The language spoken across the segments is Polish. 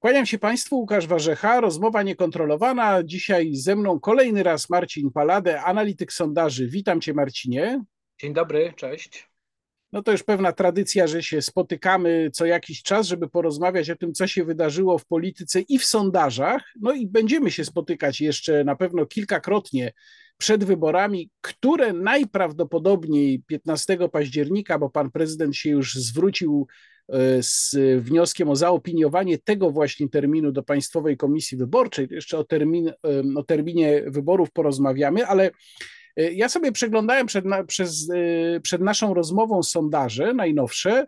Kłaniam się Państwu, Łukasz Warzecha, rozmowa niekontrolowana. Dzisiaj ze mną kolejny raz Marcin Palade, analityk sondaży. Witam Cię Marcinie. Dzień dobry, cześć. No to już pewna tradycja, że się spotykamy co jakiś czas, żeby porozmawiać o tym, co się wydarzyło w polityce i w sondażach. No i będziemy się spotykać jeszcze na pewno kilkakrotnie przed wyborami, które najprawdopodobniej 15 października, bo pan prezydent się już zwrócił z wnioskiem o zaopiniowanie tego właśnie terminu do Państwowej Komisji Wyborczej. Jeszcze o, termin, o terminie wyborów porozmawiamy, ale e, ja sobie przeglądałem przed, przez, e, przed naszą rozmową sondaże najnowsze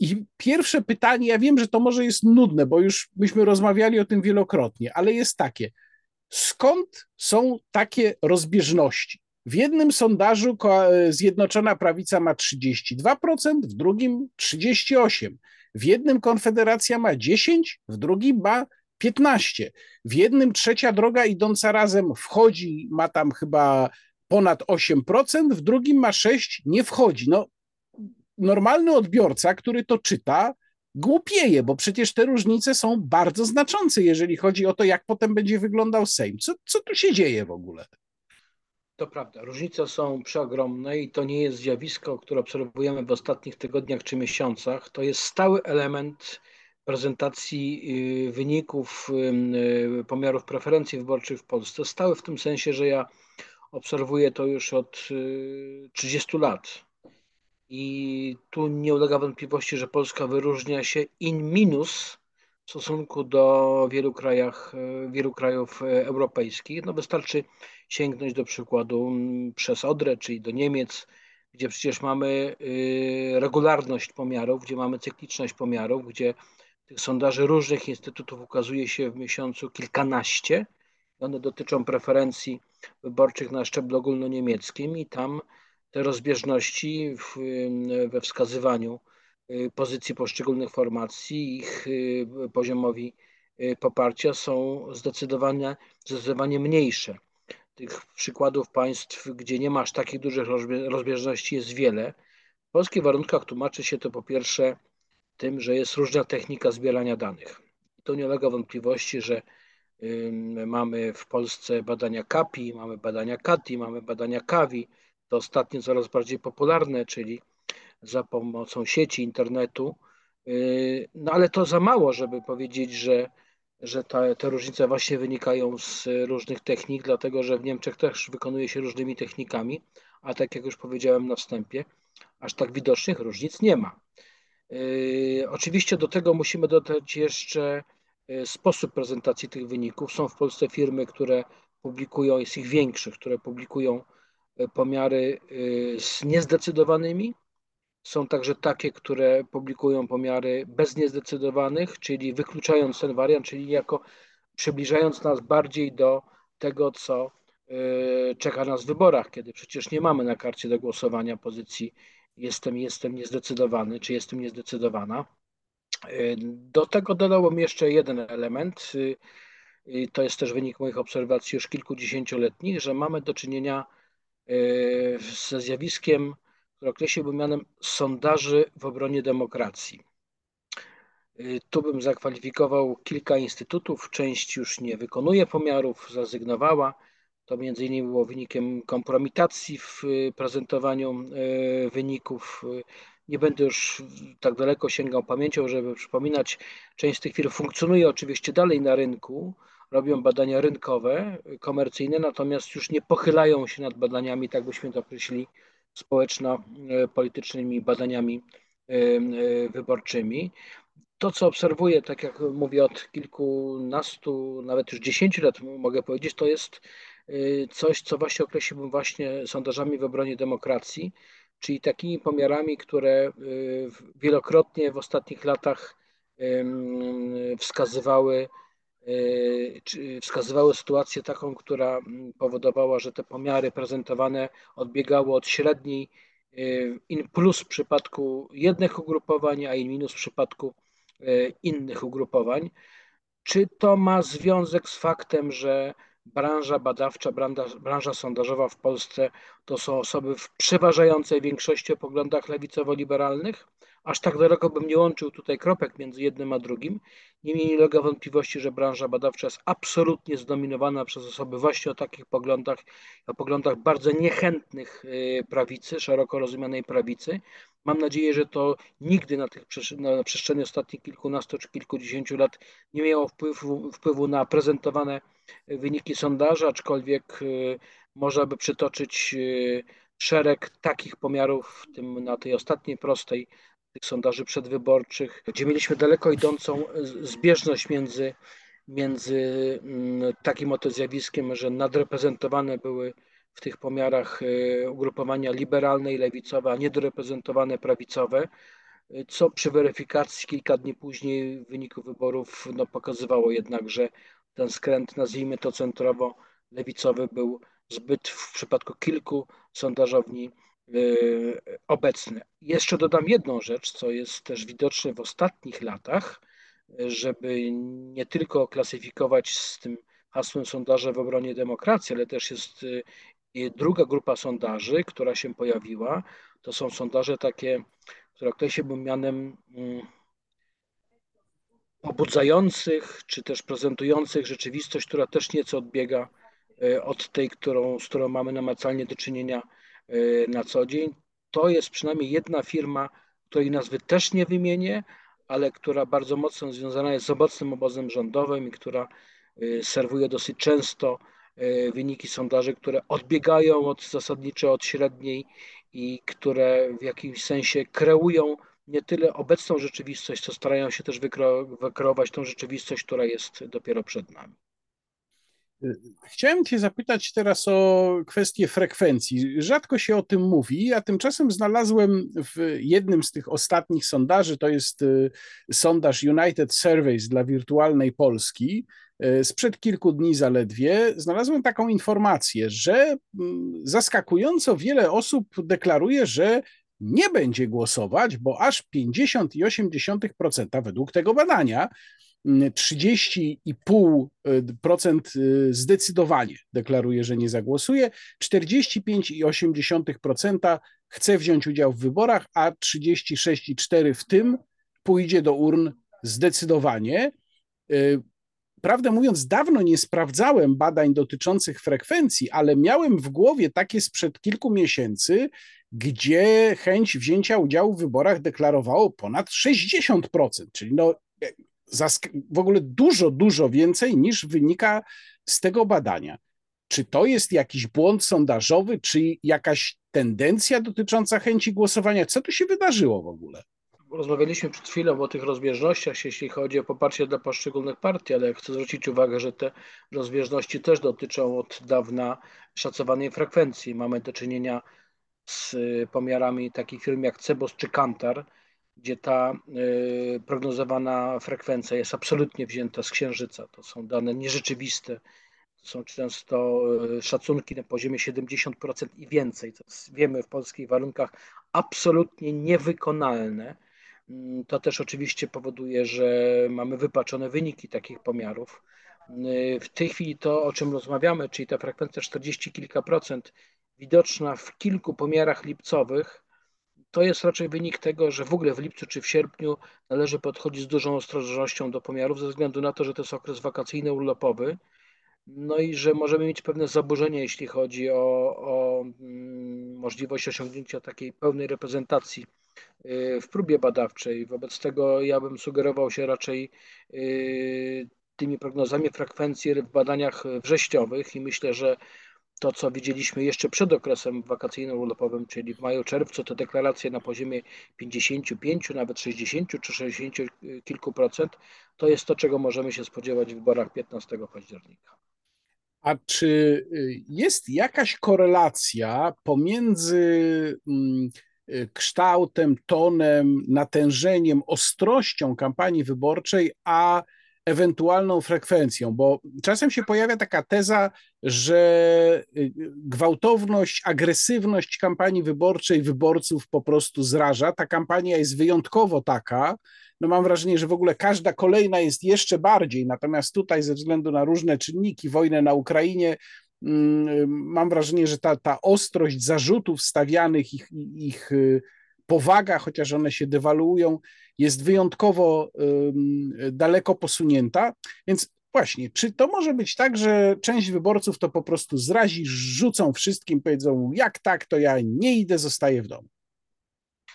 i pierwsze pytanie, ja wiem, że to może jest nudne, bo już myśmy rozmawiali o tym wielokrotnie, ale jest takie. Skąd są takie rozbieżności? W jednym sondażu Zjednoczona Prawica ma 32%, w drugim 38%. W jednym Konfederacja ma 10%, w drugim ma 15%. W jednym trzecia droga idąca razem wchodzi, ma tam chyba ponad 8%, w drugim ma 6%, nie wchodzi. No, normalny odbiorca, który to czyta, głupieje, bo przecież te różnice są bardzo znaczące, jeżeli chodzi o to, jak potem będzie wyglądał Sejm. Co, co tu się dzieje w ogóle? To prawda, różnice są przeogromne i to nie jest zjawisko, które obserwujemy w ostatnich tygodniach czy miesiącach. To jest stały element prezentacji y, wyników y, pomiarów preferencji wyborczych w Polsce. Stały w tym sensie, że ja obserwuję to już od 30 y, lat. I tu nie ulega wątpliwości, że Polska wyróżnia się in minus stosunku do wielu, krajach, wielu krajów europejskich. No wystarczy sięgnąć do przykładu przez Odrę, czyli do Niemiec, gdzie przecież mamy y, regularność pomiarów, gdzie mamy cykliczność pomiarów, gdzie tych sondaży różnych instytutów ukazuje się w miesiącu kilkanaście. One dotyczą preferencji wyborczych na szczeblu ogólnoniemieckim i tam te rozbieżności w, y, we wskazywaniu y, pozycji poszczególnych formacji, ich poziomowi poparcia są zdecydowanie, zdecydowanie mniejsze. Tych przykładów państw, gdzie nie masz takich dużych rozbieżności, jest wiele. W polskich warunkach tłumaczy się to po pierwsze tym, że jest różna technika zbierania danych. To nie ulega wątpliwości, że mamy w Polsce badania CAPI, mamy badania CATI, mamy badania CAVI. To ostatnie coraz bardziej popularne, czyli za pomocą sieci, internetu. Yy, no ale to za mało, żeby powiedzieć, że że te, te różnice właśnie wynikają z różnych technik, dlatego że w Niemczech też wykonuje się różnymi technikami, a tak jak już powiedziałem na wstępie, aż tak widocznych różnic nie ma. Yy, oczywiście do tego musimy dodać jeszcze yy, sposób prezentacji tych wyników. Są w Polsce firmy, które publikują, jest ich większych, które publikują pomiary z niezdecydowanymi, są także takie, które publikują pomiary bez niezdecydowanych, czyli wykluczając ten wariant, czyli jako przybliżając nas bardziej do tego, co y, czeka nas w wyborach, kiedy przecież nie mamy na karcie do głosowania pozycji jestem, jestem niezdecydowany, czy jestem niezdecydowana. Y, do tego dodałbym jeszcze jeden element. Y, to jest też wynik moich obserwacji już kilkudziesięcioletnich, że mamy do czynienia ze zjawiskiem który określiłbym mianem sondaży w obronie demokracji. Y, tu bym zakwalifikował kilka instytutów, część już nie wykonuje pomiarów, zrezygnowała. To między innymi było wynikiem kompromitacji w y, prezentowaniu y, wyników. Nie będę już tak daleko sięgał pamięcią, żeby przypominać. Część z tych firm funkcjonuje oczywiście dalej na rynku, robią badania rynkowe, komercyjne, natomiast już nie pochylają się nad badaniami, tak byśmy to określili, społeczno-politycznymi badaniami e, e, wyborczymi. To, co obserwuję, tak jak mówię, od kilkunastu, nawet już dziesięciu lat mogę powiedzieć, to jest e, coś, co właśnie określiłbym właśnie sondażami w obronie demokracji, czyli takimi pomiarami, które wielokrotnie w ostatnich latach wskazywały Y, wskazywały sytuację taką, która mm, powodowała, że te pomiary prezentowane odbiegały od średniej y, in plus w przypadku jednych ugrupowań, a in minus w przypadku y, innych ugrupowań. Czy to ma związek z faktem, że branża badawcza, branża, branża sondażowa w Polsce to są osoby w przeważającej większości o poglądach lewicowo-liberalnych. Aż tak daleko bym nie łączył tutaj kropek między jednym a drugim. Niemniej nie ulega wątpliwości, że branża badawcza jest absolutnie zdominowana przez osoby właśnie o takich poglądach, o poglądach bardzo niechętnych y, prawicy, szeroko rozumianej prawicy. Mam nadzieję, że to nigdy na, tych, na przestrzeni ostatnich kilkunastu czy kilkudziesięciu lat nie miało wpływu, wpływu na prezentowane wyniki sondaży, aczkolwiek y, można by przytoczyć y, szereg takich pomiarów, w tym na tej ostatniej prostej tych sondaży przedwyborczych, gdzie mieliśmy daleko idącą zbieżność między, między mm, takim oto zjawiskiem, że nadreprezentowane były w tych pomiarach y, ugrupowania liberalne i lewicowe, a niedoreprezentowane prawicowe, co przy weryfikacji kilka dni później wyniku wyborów no, pokazywało jednak, że ten skręt, nazwijmy to centrowo-lewicowy, był zbyt w przypadku kilku sondażowni obecny. Jeszcze dodam jedną rzecz, co jest też widoczne w ostatnich latach, żeby nie tylko klasyfikować z tym hasłem sondaże w obronie demokracji, ale też jest yy, druga grupa sondaży, która się pojawiła. To są sondaże takie, które określiłbym mianem yy, pobudzających, czy też prezentujących rzeczywistość, która też nieco odbiega e, od tej, którą, z którą mamy namacalnie do czynienia e, na co dzień. To jest przynajmniej jedna firma, której nazwy też nie wymienię, ale która bardzo mocno związana jest z obecnym obozem rządowym i która e, serwuje dosyć często wyniki sondaży, które odbiegają od zasadniczej, od średniej i które w jakimś sensie kreują nie tyle obecną rzeczywistość, co starają się też wykreować tą rzeczywistość, która jest dopiero przed nami. Chciałem Cię zapytać teraz o kwestię frekwencji. Rzadko się o tym mówi, a tymczasem znalazłem w jednym z tych ostatnich sondaży, to jest y, sondaż United Surveys dla wirtualnej Polski, y, sprzed kilku dni zaledwie, znalazłem taką informację, że mm, zaskakująco wiele osób deklaruje, że nie będzie głosować, bo aż 50,8% według tego badania 30,5% y, zdecydowanie deklaruje, że nie zagłosuje, 45,8% chce wziąć udział w wyborach, a 36,4% w tym pójdzie do urn zdecydowanie. Y, prawdę mówiąc, dawno nie sprawdzałem badań dotyczących frekwencji, ale miałem w głowie takie sprzed kilku miesięcy, gdzie chęć wzięcia udziału w wyborach deklarowało ponad 60%, czyli no, w ogóle dużo, dużo więcej niż wynika z tego badania. Czy to jest jakiś błąd sondażowy, czy jakaś tendencja dotycząca chęci głosowania? Co tu się wydarzyło w ogóle? Rozmawialiśmy przed chwilą o tych rozbieżnościach, jeśli chodzi o poparcie dla poszczególnych partii, ale chcę zwrócić uwagę, że te rozbieżności też dotyczą od dawna szacowanej frekwencji. Mamy do czynienia z pomiarami takich firm jak Cebos czy Kantar, gdzie ta y, prognozowana frekwencja jest absolutnie wzięta z księżyca. To są dane nierzeczywiste. To są często y, szacunki na poziomie 70% i więcej. To wiemy w polskich warunkach absolutnie niewykonalne. Mm, to też oczywiście powoduje, że mamy wypaczone wyniki takich pomiarów. Y, w tej chwili to, o czym rozmawiamy, czyli ta frekwencja 40 kilka procent, widoczna w kilku pomiarach lipcowych, to jest raczej wynik tego, że w ogóle w lipcu czy w sierpniu należy podchodzić z dużą ostrożnością do pomiarów, ze względu na to, że to jest okres wakacyjny, urlopowy. No i że możemy mieć pewne zaburzenia, jeśli chodzi o, o mm, możliwość osiągnięcia takiej pełnej reprezentacji y, w próbie badawczej. Wobec tego ja bym sugerował się raczej y, tymi prognozami frekwencji w badaniach wrześniowych i myślę, że to, co widzieliśmy jeszcze przed okresem wakacyjno-urlopowym, czyli w maju, czerwcu, to deklaracje na poziomie 55, nawet 60 czy 60 kilku procent, to jest to, czego możemy się spodziewać w wyborach 15 października. A czy y, jest jakaś korelacja pomiędzy mm, kształtem, tonem, natężeniem, ostrością kampanii wyborczej, a ewentualną frekwencją, bo czasem się pojawia taka teza, że y, gwałtowność, agresywność kampanii wyborczej wyborców po prostu zraża. Ta kampania jest wyjątkowo taka. No mam wrażenie, że w ogóle każda kolejna jest jeszcze bardziej, natomiast tutaj ze względu na różne czynniki, wojnę na Ukrainie, mm, mam wrażenie, że ta, ta ostrość zarzutów stawianych, ich, ich y, powaga, chociaż one się dewaluują, jest wyjątkowo daleko posunięta. Więc właśnie, czy to może być tak, że część wyborców to po prostu zrazi, rzucą wszystkim, powiedzą, jak tak, to ja nie idę, zostaję w domu?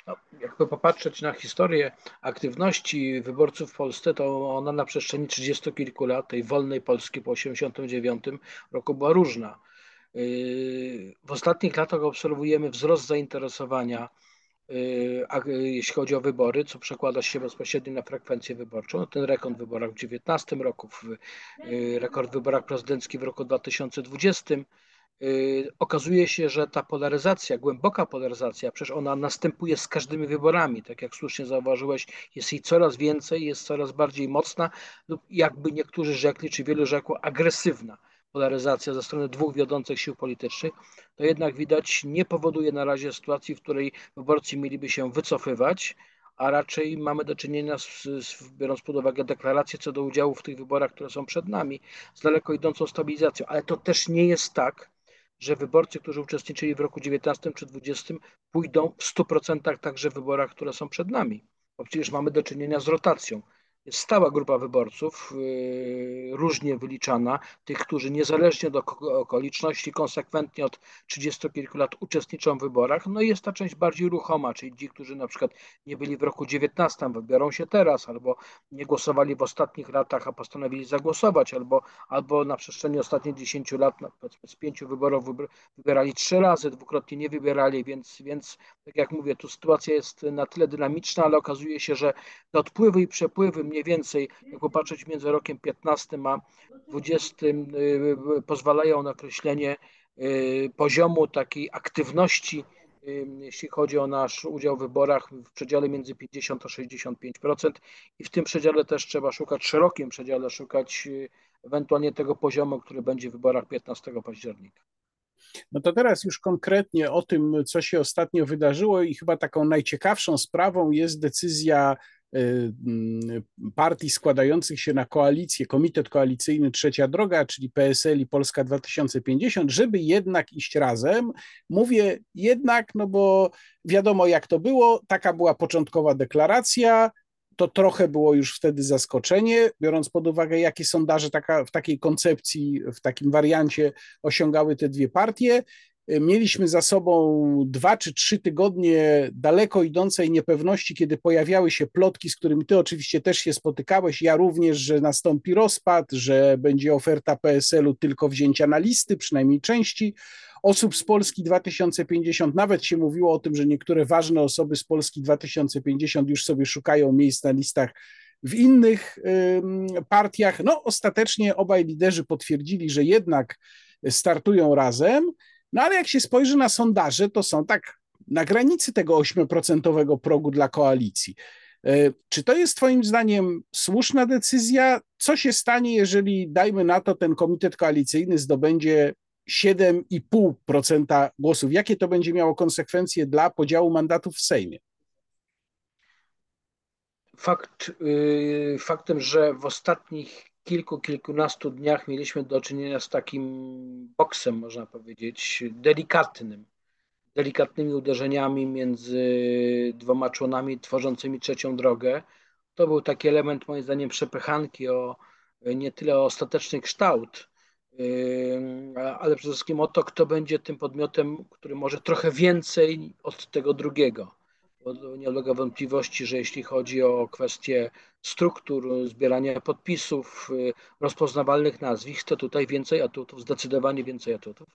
No, jakby popatrzeć na historię aktywności wyborców w Polsce, to ona na przestrzeni 30 kilku lat, tej wolnej Polski po 1989 roku była różna. Yy, w ostatnich latach obserwujemy wzrost zainteresowania jeśli chodzi o wybory, co przekłada się bezpośrednio na frekwencję wyborczą. Ten rekord w wyborach w 2019 roku, y, rekord w wyborach prezydenckich w roku 2020. Y, okazuje się, że ta polaryzacja, głęboka polaryzacja, przecież ona następuje z każdymi wyborami, tak jak słusznie zauważyłeś, jest jej coraz więcej, jest coraz bardziej mocna lub jakby niektórzy rzekli, czy wielu rzekło, agresywna polaryzacja ze strony dwóch wiodących sił politycznych, to jednak widać nie powoduje na razie sytuacji, w której wyborcy mieliby się wycofywać, a raczej mamy do czynienia, z, z, biorąc pod uwagę deklaracje co do udziału w tych wyborach, które są przed nami, z daleko idącą stabilizacją. Ale to też nie jest tak, że wyborcy, którzy uczestniczyli w roku 19 czy 20, pójdą w 100% także w wyborach, które są przed nami. Bo przecież mamy do czynienia z rotacją stała grupa wyborców, yy, różnie wyliczana, tych, którzy niezależnie do okoliczności, konsekwentnie od 30 kilku lat uczestniczą w wyborach. No i jest ta część bardziej ruchoma, czyli ci, którzy na przykład nie byli w roku 19, wybiorą się teraz, albo nie głosowali w ostatnich latach, a postanowili zagłosować, albo, albo na przestrzeni ostatnich 10 lat, z pięciu wyborów wybierali trzy razy, dwukrotnie nie wybierali, więc, więc tak jak mówię, tu sytuacja jest na tyle dynamiczna, ale okazuje się, że te odpływy i przepływy mniej więcej, jak popatrzeć między rokiem 15 a 20, y, pozwalają na określenie y, poziomu takiej aktywności, y, jeśli chodzi o nasz udział w wyborach w przedziale między 50 a 65% i w tym przedziale też trzeba szukać, szerokim przedziale szukać ewentualnie tego poziomu, który będzie w wyborach 15 października. No to teraz już konkretnie o tym, co się ostatnio wydarzyło i chyba taką najciekawszą sprawą jest decyzja Y, mm, partii składających się na koalicję, Komitet Koalicyjny Trzecia Droga, czyli PSL i Polska 2050, żeby jednak iść razem. Mówię jednak, no bo wiadomo jak to było, taka była początkowa deklaracja, to trochę było już wtedy zaskoczenie, biorąc pod uwagę, jakie sondaże taka, w takiej koncepcji, w takim wariancie osiągały te dwie partie. Mieliśmy za sobą dwa czy trzy tygodnie daleko idącej niepewności, kiedy pojawiały się plotki, z którymi ty oczywiście też się spotykałeś, ja również, że nastąpi rozpad, że będzie oferta PSL-u tylko wzięcia na listy, przynajmniej części osób z Polski 2050. Nawet się mówiło o tym, że niektóre ważne osoby z Polski 2050 już sobie szukają miejsc na listach w innych partiach. No, ostatecznie obaj liderzy potwierdzili, że jednak startują razem. No ale jak się spojrzy na sondaże, to są tak na granicy tego 8% progu dla koalicji. E, czy to jest Twoim zdaniem słuszna decyzja? Co się stanie, jeżeli, dajmy na to, ten komitet koalicyjny zdobędzie 7,5% głosów? Jakie to będzie miało konsekwencje dla podziału mandatów w Sejmie? Fakt, yy, faktem, że w ostatnich kilku, kilkunastu dniach mieliśmy do czynienia z takim boksem, można powiedzieć, delikatnym, delikatnymi uderzeniami między dwoma członami tworzącymi trzecią drogę. To był taki element, moim zdaniem, przepychanki o nie tyle o ostateczny kształt, ale przede wszystkim o to, kto będzie tym podmiotem, który może trochę więcej od tego drugiego nie ulega wątpliwości, że jeśli chodzi o kwestie struktur, zbierania podpisów, y, rozpoznawalnych nazwisk, to tutaj więcej atutów, zdecydowanie więcej atutów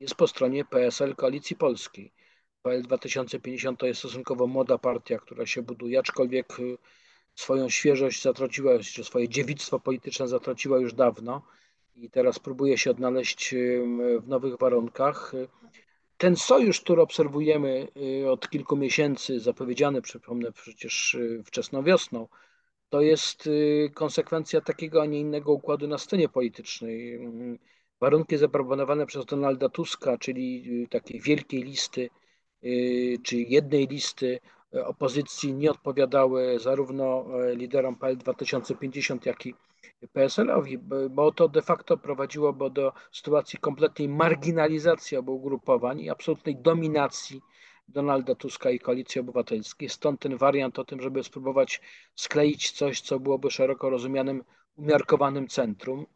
jest po stronie PSL Koalicji Polskiej. PL 2050 to jest stosunkowo młoda partia, która się buduje, aczkolwiek y, swoją świeżość zatraciła, czy swoje dziewictwo polityczne zatraciła już dawno i teraz próbuje się odnaleźć w nowych warunkach ten sojusz, który obserwujemy y, od kilku miesięcy, zapowiedziany, przypomnę, przecież y, wczesną wiosną, to jest y, konsekwencja takiego, a nie innego układu na scenie politycznej. Warunki zaproponowane przez Donalda Tuska, czyli takiej wielkiej listy, czy jednej listy opozycji, nie odpowiadały zarówno liderom PL 2050, jak i PSL-owi, bo to de facto prowadziłoby do sytuacji kompletnej marginalizacji obu ugrupowań i absolutnej dominacji Donalda Tuska i Koalicji Obywatelskiej. Stąd ten wariant o tym, żeby spróbować skleić coś, co byłoby szeroko rozumianym, umiarkowanym centrum.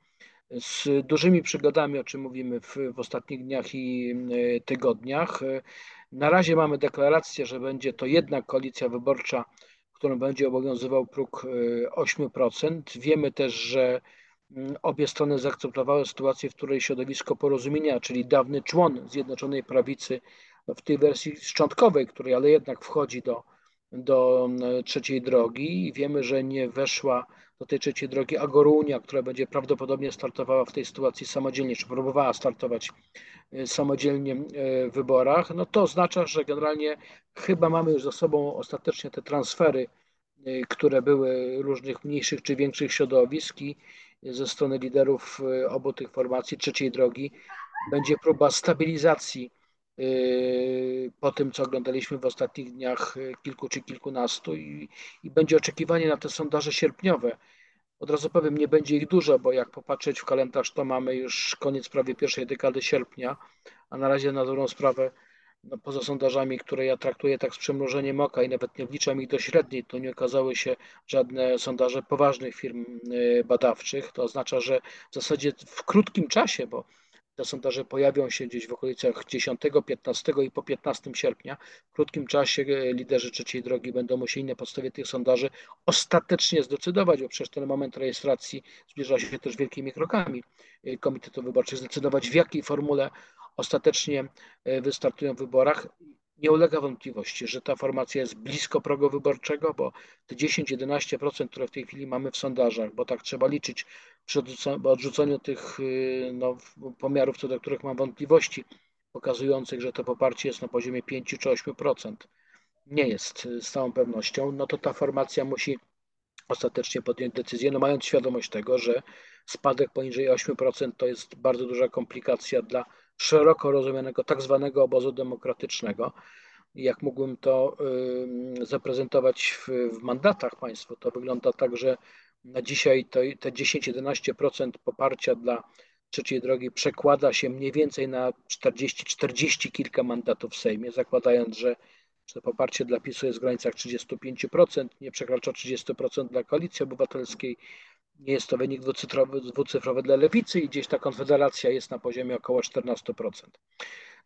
Z dużymi przygodami, o czym mówimy w, w ostatnich dniach i e, tygodniach. Na razie mamy deklarację, że będzie to jednak koalicja wyborcza, którą będzie obowiązywał próg 8%. E, Wiemy też, że mm, obie strony zaakceptowały sytuację, w której środowisko porozumienia, czyli dawny człon Zjednoczonej Prawicy, w tej wersji szczątkowej, której ale jednak wchodzi do, do e, trzeciej drogi i wiemy, że nie weszła do tej trzeciej drogi Agorunia, która będzie prawdopodobnie startowała w tej sytuacji samodzielnie, czy próbowała startować e, samodzielnie e, w wyborach, no to oznacza, że generalnie chyba mamy już za sobą ostatecznie te transfery, które były różnych mniejszych czy większych środowisk i ze strony liderów obu tych formacji trzeciej drogi będzie próba stabilizacji po tym, co oglądaliśmy w ostatnich dniach yy, kilku czy kilkunastu i, i będzie oczekiwanie na te sondaże sierpniowe. Od razu powiem, nie będzie ich dużo, bo jak popatrzeć w kalendarz, to mamy już koniec prawie pierwszej dekady sierpnia, a na razie na dobrą sprawę, no poza sondażami, które ja traktuję tak z przymrużeniem oka i nawet nie wliczam ich do średniej, to nie okazały się żadne sondaże poważnych firm yy, badawczych. To oznacza, że w zasadzie w krótkim czasie, bo te sondaże pojawią się gdzieś w okolicach 10, 15 i po 15 sierpnia. W krótkim czasie e, liderzy trzeciej drogi będą musieli na podstawie tych sondaży ostatecznie zdecydować, bo przecież ten moment rejestracji zbliża się też wielkimi krokami e, Komitetu Wyborczych, zdecydować w jakiej formule ostatecznie e, wystartują w wyborach nie ulega wątpliwości, że ta formacja jest blisko progu wyborczego, bo te 10-11%, które w tej chwili mamy w sondażach, bo tak trzeba liczyć przy odrzuceniu tych y, no, pomiarów, co do których mam wątpliwości, pokazujących, że to poparcie jest na poziomie 5 czy 8%, nie jest z całą pewnością, no to ta formacja musi ostatecznie podjąć decyzję, no mając świadomość tego, że spadek poniżej 8% to jest bardzo duża komplikacja dla szeroko rozumianego tak zwanego obozu demokratycznego. Jak mógłbym to zaprezentować w, w mandatach Państwu, to wygląda tak, że na dzisiaj to, te 10-11% poparcia dla trzeciej drogi przekłada się mniej więcej na 40-40 kilka mandatów w Sejmie, zakładając, że to poparcie dla PiSu jest w granicach 35%, nie przekracza 30% dla Koalicji Obywatelskiej, nie jest to wynik dwucyfrowy, dwucyfrowy dla lewicy i gdzieś ta konfederacja jest na poziomie około 14%.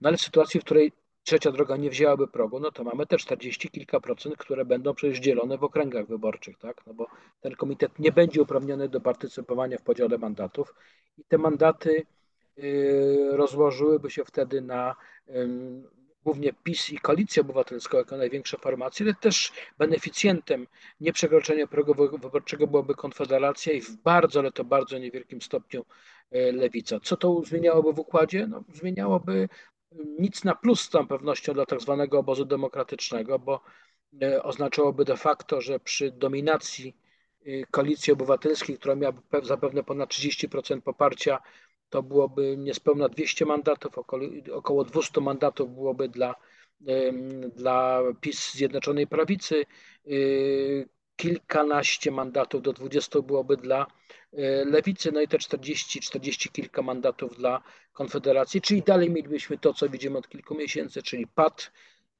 No ale w sytuacji, w której trzecia droga nie wzięłaby progu, no to mamy te 40 kilka procent, które będą przecież dzielone w okręgach wyborczych, tak? No bo ten komitet nie będzie uprawniony do partycypowania w podziale mandatów i te mandaty y, rozłożyłyby się wtedy na głównie PiS i Koalicja Obywatelska jako największe formacje, ale też beneficjentem nieprzekroczenia progu wyborczego byłaby Konfederacja i w bardzo, ale to bardzo niewielkim stopniu e, Lewica. Co to zmieniałoby w układzie? No, zmieniałoby nic na plus z całą pewnością dla tak zwanego obozu demokratycznego, bo e, oznaczałoby de facto, że przy dominacji e, Koalicji Obywatelskiej, która miała zapewne ponad 30% poparcia, to byłoby niespełna 200 mandatów, około, około 200 mandatów byłoby dla, dla PiS Zjednoczonej Prawicy, y, kilkanaście mandatów do 20 byłoby dla y, Lewicy, no i te 40, 40 kilka mandatów dla Konfederacji, czyli dalej mielibyśmy to, co widzimy od kilku miesięcy, czyli pad,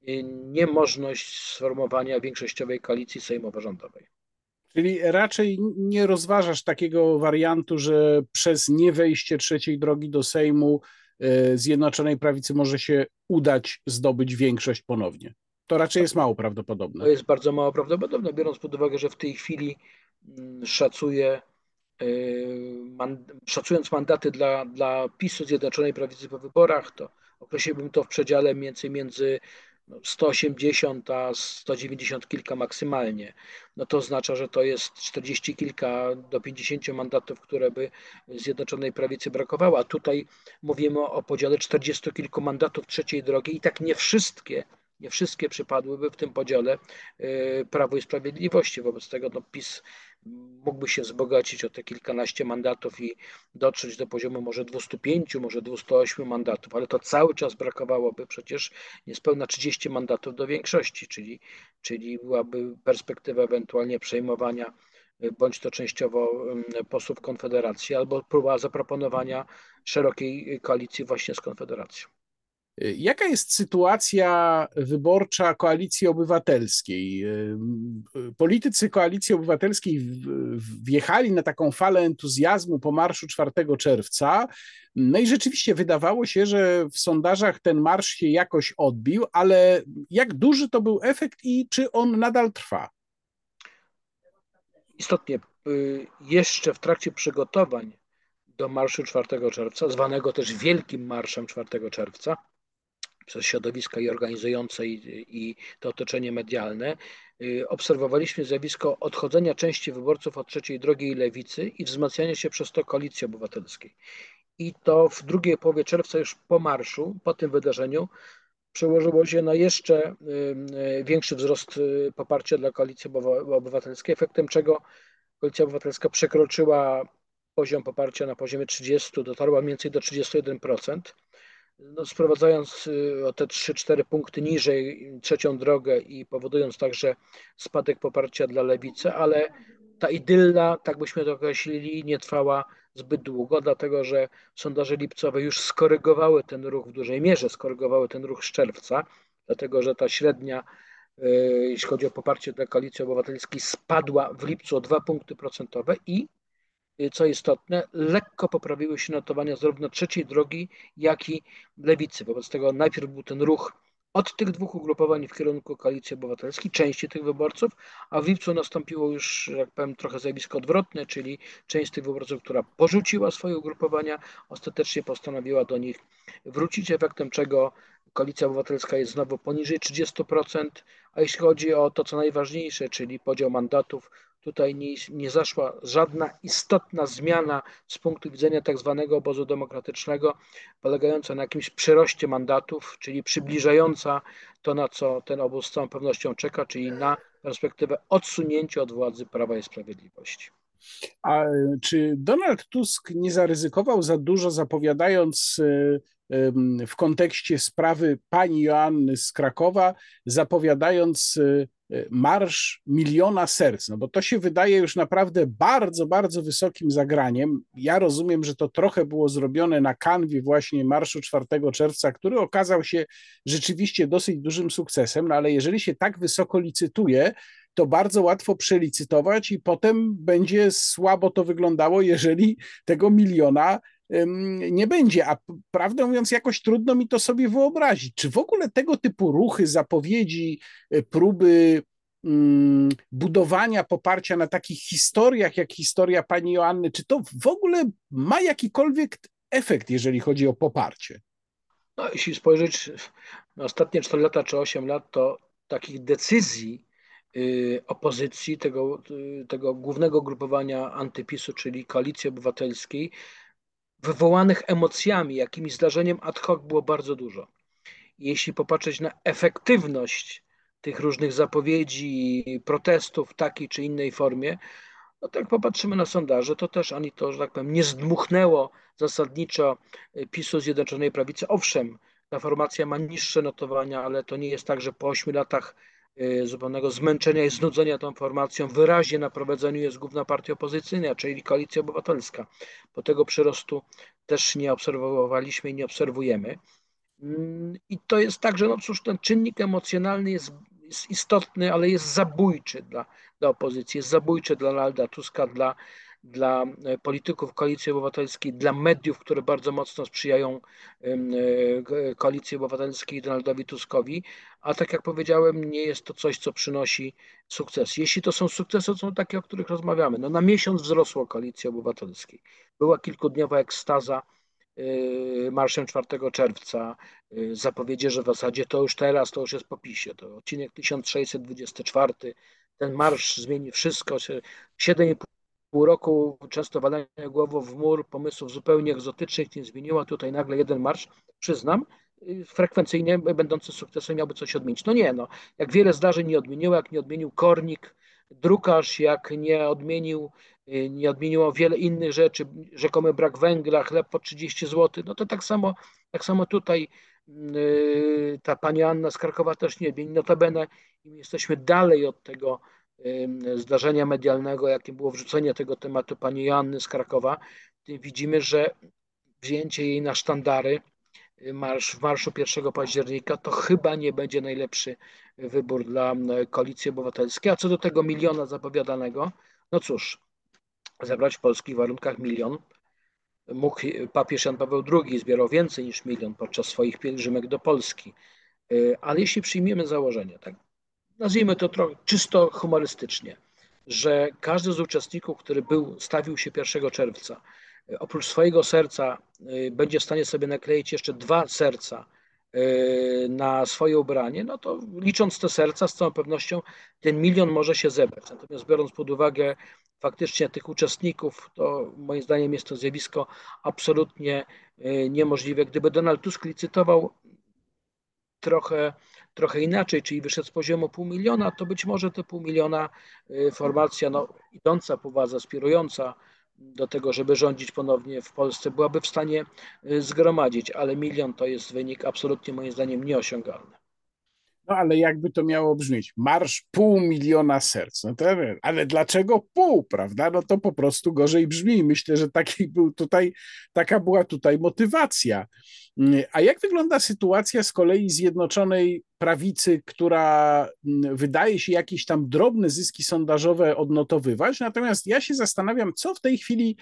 y, niemożność sformowania większościowej koalicji sejmowo-rządowej. Czyli raczej nie rozważasz takiego wariantu, że przez niewejście trzeciej drogi do Sejmu e, Zjednoczonej Prawicy może się udać zdobyć większość ponownie. To raczej jest mało prawdopodobne. To jest bardzo mało prawdopodobne, biorąc pod uwagę, że w tej chwili mm, szacuje, e, szacując mandaty dla, dla PiSu Zjednoczonej Prawicy po wyborach, to określiłbym to w przedziale między, między 180, a 190 kilka maksymalnie, no to oznacza, że to jest 40 kilka do 50 mandatów, które by Zjednoczonej Prawicy brakowało, a tutaj mówimy o podziale 40 kilku mandatów trzeciej drogi i tak nie wszystkie nie wszystkie przypadłyby w tym podziale Prawo i Sprawiedliwości. Wobec tego no, PiS mógłby się wzbogacić o te kilkanaście mandatów i dotrzeć do poziomu może 205, może 208 mandatów, ale to cały czas brakowałoby przecież niespełna 30 mandatów do większości, czyli, czyli byłaby perspektywa ewentualnie przejmowania bądź to częściowo posłów Konfederacji, albo próba zaproponowania szerokiej koalicji właśnie z Konfederacją. Jaka jest sytuacja wyborcza Koalicji Obywatelskiej? Politycy Koalicji Obywatelskiej wjechali na taką falę entuzjazmu po marszu 4 czerwca. No i rzeczywiście wydawało się, że w sondażach ten marsz się jakoś odbił, ale jak duży to był efekt i czy on nadal trwa? Istotnie, y, jeszcze w trakcie przygotowań do marszu 4 czerwca, zwanego też Wielkim Marszem 4 czerwca, przez środowiska i organizujące i, i to otoczenie medialne, y, obserwowaliśmy zjawisko odchodzenia części wyborców od trzeciej drogi i lewicy i wzmacniania się przez to koalicji obywatelskiej. I to w drugiej połowie czerwca, już po marszu, po tym wydarzeniu, przełożyło się na jeszcze y, y, większy wzrost poparcia dla koalicji obywatelskiej, efektem czego koalicja obywatelska przekroczyła poziom poparcia na poziomie 30, dotarła mniej więcej do 31% no, sprowadzając y, o te 3-4 punkty niżej trzecią drogę i powodując także spadek poparcia dla lewicy, ale ta idylla, tak byśmy to określili, nie trwała zbyt długo, dlatego że sondaże lipcowe już skorygowały ten ruch w dużej mierze, skorygowały ten ruch z czerwca, dlatego że ta średnia, y, jeśli chodzi o poparcie dla koalicji obywatelskiej, spadła w lipcu o 2 punkty procentowe i co istotne, lekko poprawiły się notowania zarówno trzeciej drogi, jak i lewicy. Wobec tego najpierw był ten ruch od tych dwóch ugrupowań w kierunku koalicji obywatelskiej, części tych wyborców, a w lipcu nastąpiło już, jak powiem, trochę zjawisko odwrotne, czyli część tych wyborców, która porzuciła swoje ugrupowania, ostatecznie postanowiła do nich wrócić, efektem czego koalicja obywatelska jest znowu poniżej 30%, a jeśli chodzi o to, co najważniejsze, czyli podział mandatów, Tutaj nie, nie zaszła żadna istotna zmiana z punktu widzenia tak zwanego obozu demokratycznego, polegająca na jakimś przyroście mandatów, czyli przybliżająca to, na co ten obóz z całą pewnością czeka, czyli na perspektywę odsunięcia od władzy Prawa i Sprawiedliwości. A czy Donald Tusk nie zaryzykował za dużo, zapowiadając e, w kontekście sprawy pani Joanny z Krakowa, zapowiadając e, marsz miliona serc, no bo to się wydaje już naprawdę bardzo, bardzo wysokim zagraniem. Ja rozumiem, że to trochę było zrobione na kanwie właśnie marszu 4 czerwca, który okazał się rzeczywiście dosyć dużym sukcesem, no ale jeżeli się tak wysoko licytuje, to bardzo łatwo przelicytować i potem będzie słabo to wyglądało, jeżeli tego miliona nie będzie. A prawdę mówiąc, jakoś trudno mi to sobie wyobrazić. Czy w ogóle tego typu ruchy, zapowiedzi, e, próby mm, budowania poparcia na takich historiach, jak historia pani Joanny, czy to w ogóle ma jakikolwiek efekt, jeżeli chodzi o poparcie? No, jeśli spojrzeć na ostatnie 4 lata czy 8 lat, to takich decyzji y, opozycji, tego, y, tego głównego grupowania antypisu, czyli Koalicji Obywatelskiej, wywołanych emocjami, jakimś zdarzeniem ad hoc było bardzo dużo. Jeśli popatrzeć na efektywność tych różnych zapowiedzi, protestów w takiej czy innej formie, no tak popatrzymy na sondaże, to też ani to, że tak powiem, nie zdmuchnęło zasadniczo PiSu Zjednoczonej Prawicy. Owszem, ta formacja ma niższe notowania, ale to nie jest tak, że po ośmiu latach zupełnego zmęczenia i znudzenia tą formacją. Wyraźnie na prowadzeniu jest główna partia opozycyjna, czyli Koalicja Obywatelska. Bo tego przyrostu też nie obserwowaliśmy i nie obserwujemy. Mm, I to jest tak, że no cóż, ten czynnik emocjonalny jest, jest istotny, ale jest zabójczy dla, dla opozycji, jest zabójczy dla Lalda Tuska, dla dla e, polityków Koalicji Obywatelskiej, dla mediów, które bardzo mocno sprzyjają e, Koalicji Obywatelskiej i Donaldowi Tuskowi, a tak jak powiedziałem, nie jest to coś, co przynosi sukces. Jeśli to są sukcesy, to są takie, o których rozmawiamy. No na miesiąc wzrosło Koalicji Obywatelskiej. Była kilkudniowa ekstaza e, marszem 4 czerwca, zapowiedzi, że w zasadzie to już teraz, to już jest po PiSie. To odcinek 1624, ten marsz zmieni wszystko. 7,5 pół roku często walenia głową w mur pomysłów zupełnie egzotycznych nie zmieniła. Tutaj nagle jeden marsz, przyznam, frekwencyjnie będący sukcesem miałby coś odmienić. No nie, no. Jak wiele zdarzeń nie odmieniło, jak nie odmienił Kornik, drukarz, jak nie odmienił, nie odmieniło wiele innych rzeczy, rzekomy brak węgla, chleb po 30 zł, no to tak samo, tak samo tutaj yy, ta pani Anna z Krakowa też nie odmieni. Notabene jesteśmy dalej od tego zdarzenia medialnego, jakim było wrzucenie tego tematu pani Joanny z Krakowa. Widzimy, że wzięcie jej na sztandary marsz, w marszu 1 października, to chyba nie będzie najlepszy wybór dla Koalicji Obywatelskiej. A co do tego miliona zapowiadanego, no cóż, zebrać w polskich warunkach milion. Mógł papież Jan Paweł II zbierał więcej niż milion podczas swoich pielgrzymek do Polski. Ale jeśli przyjmiemy założenie, tak, nazwijmy to trochę czysto humorystycznie, że każdy z uczestników, który był, stawił się 1 czerwca, oprócz swojego serca y, będzie w stanie sobie nakleić jeszcze dwa serca y, na swoje ubranie, no to licząc te serca, z całą pewnością ten milion może się zebrać. Natomiast biorąc pod uwagę faktycznie tych uczestników, to moim zdaniem jest to zjawisko absolutnie niemożliwe. Gdyby Donald Tusk licytował trochę, trochę inaczej, czyli wyszedł z poziomu pół miliona, to być może te pół miliona formacja no, idąca po wadze, aspirująca do tego, żeby rządzić ponownie w Polsce, byłaby w stanie y, zgromadzić, ale milion to jest wynik absolutnie moim zdaniem nieosiągalny. No ale jakby to miało brzmieć? Marsz pół miliona serc. No to, ale dlaczego pół, prawda? No to po prostu gorzej brzmi. Myślę, że taki był tutaj, taka była tutaj motywacja. A jak wygląda sytuacja z kolei Zjednoczonej Prawicy, która mm, wydaje się jakieś tam drobne zyski sondażowe odnotowywać? Natomiast ja się zastanawiam, co w tej chwili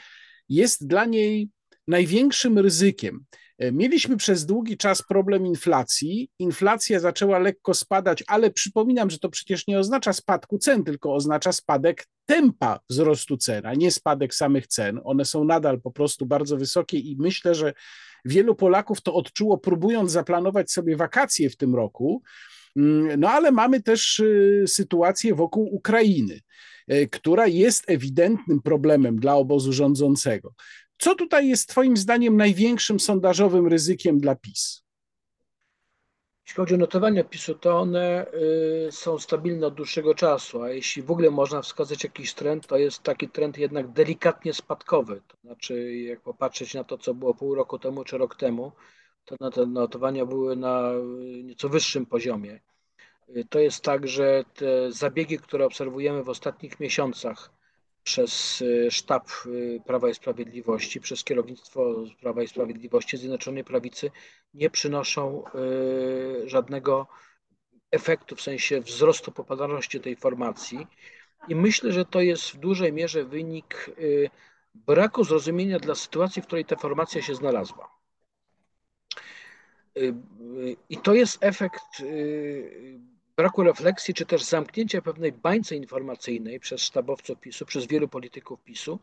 jest dla niej największym ryzykiem. E, mieliśmy przez długi czas problem inflacji. Inflacja zaczęła lekko spadać, ale przypominam, że to przecież nie oznacza spadku cen, tylko oznacza spadek tempa wzrostu cen, a nie spadek samych cen. One są nadal po prostu bardzo wysokie i myślę, że wielu Polaków to odczuło, próbując zaplanować sobie wakacje w tym roku. Mm, no ale mamy też y, sytuację wokół Ukrainy, y, która jest ewidentnym problemem dla obozu rządzącego. Co tutaj jest Twoim zdaniem największym sondażowym ryzykiem dla PiS? Jeśli chodzi o notowania PiSu, to one y, są stabilne od dłuższego czasu, a jeśli w ogóle można wskazać jakiś trend, to jest taki trend jednak delikatnie spadkowy. To znaczy, jak popatrzeć na to, co było pół roku temu czy rok temu, to te notowania były na nieco wyższym poziomie. Y, to jest tak, że te zabiegi, które obserwujemy w ostatnich miesiącach, przez y, sztab y, Prawa i Sprawiedliwości, przez kierownictwo Prawa i Sprawiedliwości Zjednoczonej Prawicy nie przynoszą y, żadnego efektu w sensie wzrostu popularności tej formacji. I myślę, że to jest w dużej mierze wynik braku zrozumienia dla sytuacji, w której ta formacja się znalazła. I to jest efekt braku refleksji, czy też zamknięcia pewnej bańce informacyjnej przez sztabowców PiSu, przez wielu polityków PiSu,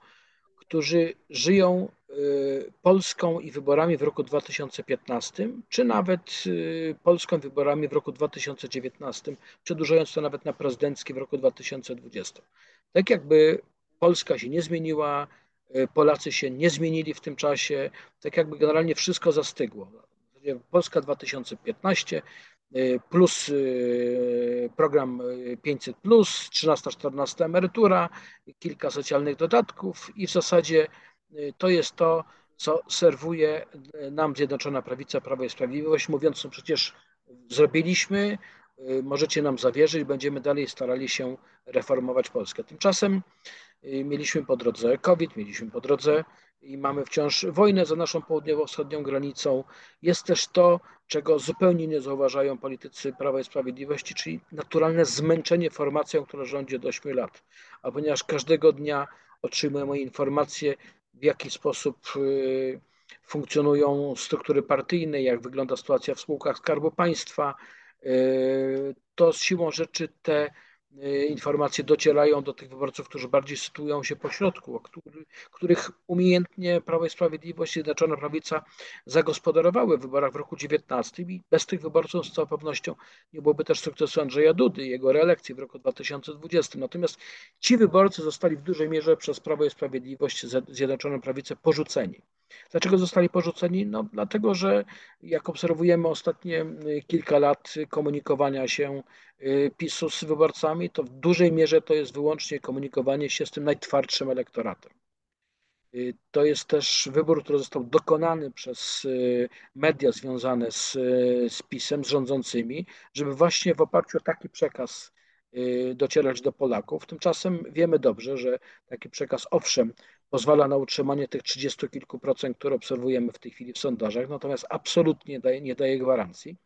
którzy żyją y, Polską i wyborami w roku 2015, czy nawet y, Polską wyborami w roku 2019, przedłużając to nawet na prezydenckie w roku 2020. Tak jakby Polska się nie zmieniła, y, Polacy się nie zmienili w tym czasie, tak jakby generalnie wszystko zastygło. Polska 2015 Y, plus y, program 500, 13-14 emerytura, kilka socjalnych dodatków i w zasadzie y, to jest to, co serwuje nam Zjednoczona Prawica, Prawo i Sprawiedliwość, mówiąc, że przecież zrobiliśmy, możecie nam zawierzyć, będziemy dalej starali się reformować Polskę. Tymczasem mieliśmy po drodze COVID, mieliśmy po drodze i mamy wciąż wojnę za naszą południowo-wschodnią granicą. Jest też to, czego zupełnie nie zauważają politycy Prawa i Sprawiedliwości, czyli naturalne zmęczenie formacją, która rządzi od 8 lat. A ponieważ każdego dnia otrzymujemy informacje, w jaki sposób y, funkcjonują struktury partyjne, jak wygląda sytuacja w spółkach Skarbu Państwa, y, to z siłą rzeczy te Y, informacje docierają do tych wyborców, którzy bardziej sytuują się po środku, który, których umiejętnie Prawo i Sprawiedliwość i Zjednoczona Prawica zagospodarowały w wyborach w roku 19 i bez tych wyborców z całą pewnością nie byłoby też sukcesu Andrzeja Dudy i jego reelekcji w roku 2020. Natomiast ci wyborcy zostali w dużej mierze przez Prawo i Sprawiedliwość Zjednoczoną Prawicę porzuceni. Dlaczego zostali porzuceni? No, dlatego, że jak obserwujemy ostatnie kilka lat komunikowania się PiSu z wyborcami, to w dużej mierze to jest wyłącznie komunikowanie się z tym najtwardszym elektoratem. Y, to jest też wybór, który został dokonany przez y, media związane z, y, z PiSem, z rządzącymi, żeby właśnie w oparciu o taki przekaz docierać do Polaków. Tymczasem wiemy dobrze, że taki przekaz owszem pozwala na utrzymanie tych 30 kilku procent, które obserwujemy w tej chwili w sondażach, natomiast absolutnie daje, nie daje gwarancji,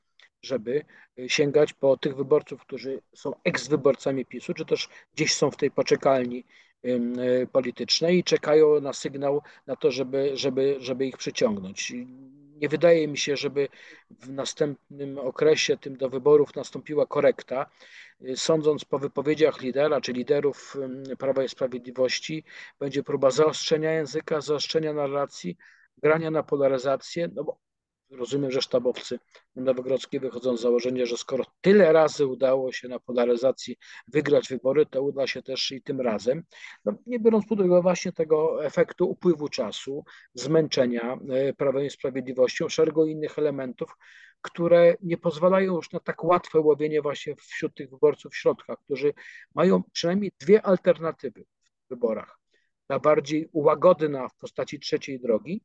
żeby sięgać po tych wyborców, którzy są eks-wyborcami PiSu, czy też gdzieś są w tej poczekalni Y, politycznej i czekają na sygnał na to, żeby, żeby, żeby ich przyciągnąć. Nie wydaje mi się, żeby w następnym okresie tym do wyborów nastąpiła korekta. Y, sądząc po wypowiedziach lidera, czy liderów Prawa i Sprawiedliwości, będzie próba zaostrzenia języka, zaostrzenia narracji, grania na polaryzację, no bo rozumiem, że sztabowcy Nowogrodzkiej wychodzą z założenia, że skoro tyle razy udało się na polaryzacji wygrać wybory, to uda się też i tym razem. No, nie biorąc pod uwagę właśnie tego efektu upływu czasu, zmęczenia e, Prawem i Sprawiedliwością, szeregu innych elementów, które nie pozwalają już na tak łatwe łowienie właśnie wśród tych wyborców środkach, którzy mają przynajmniej dwie alternatywy w wyborach. Ta bardziej ułagodna w postaci trzeciej drogi,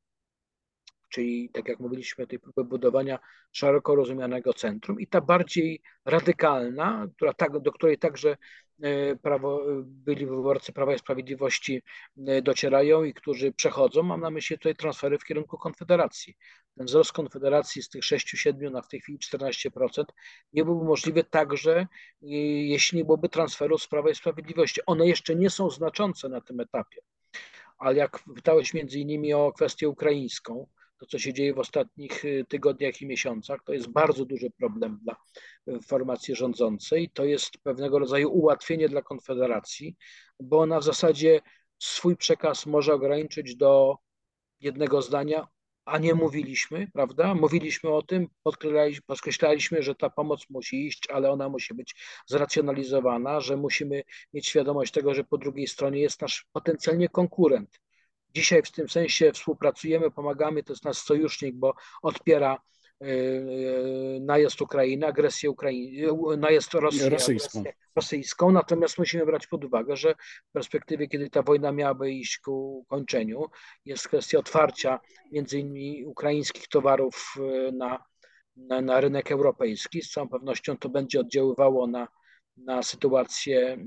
czyli tak jak mówiliśmy, tej próby budowania szeroko rozumianego centrum i ta bardziej radykalna, która tak, do której także e, prawo, byli wyborcy Prawa i Sprawiedliwości e, docierają i którzy przechodzą, mam na myśli tutaj transfery w kierunku Konfederacji. Ten wzrost Konfederacji z tych 6-7 na w tej chwili 14% nie byłby możliwy także, e, jeśli nie byłoby transferu z Prawa i Sprawiedliwości. One jeszcze nie są znaczące na tym etapie, ale jak pytałeś między innymi o kwestię ukraińską, to, co się dzieje w ostatnich y, tygodniach i miesiącach, to jest bardzo duży problem dla formacji rządzącej. To jest pewnego rodzaju ułatwienie dla Konfederacji, bo ona w zasadzie swój przekaz może ograniczyć do jednego zdania, a nie mówiliśmy, prawda? Mówiliśmy o tym, podkreślaliśmy, że ta pomoc musi iść, ale ona musi być zracjonalizowana, że musimy mieć świadomość tego, że po drugiej stronie jest nasz potencjalnie konkurent Dzisiaj w tym sensie współpracujemy, pomagamy, to jest nasz sojusznik, bo odpiera e, e, najazd Ukrainy, agresję Ukrainy, najazd Rosji, rosyjską. rosyjską. Natomiast musimy brać pod uwagę, że w perspektywie, kiedy ta wojna miałaby iść ku kończeniu, jest kwestia otwarcia między innymi ukraińskich towarów e, na, na, na rynek europejski. Z całą pewnością to będzie oddziaływało na na sytuację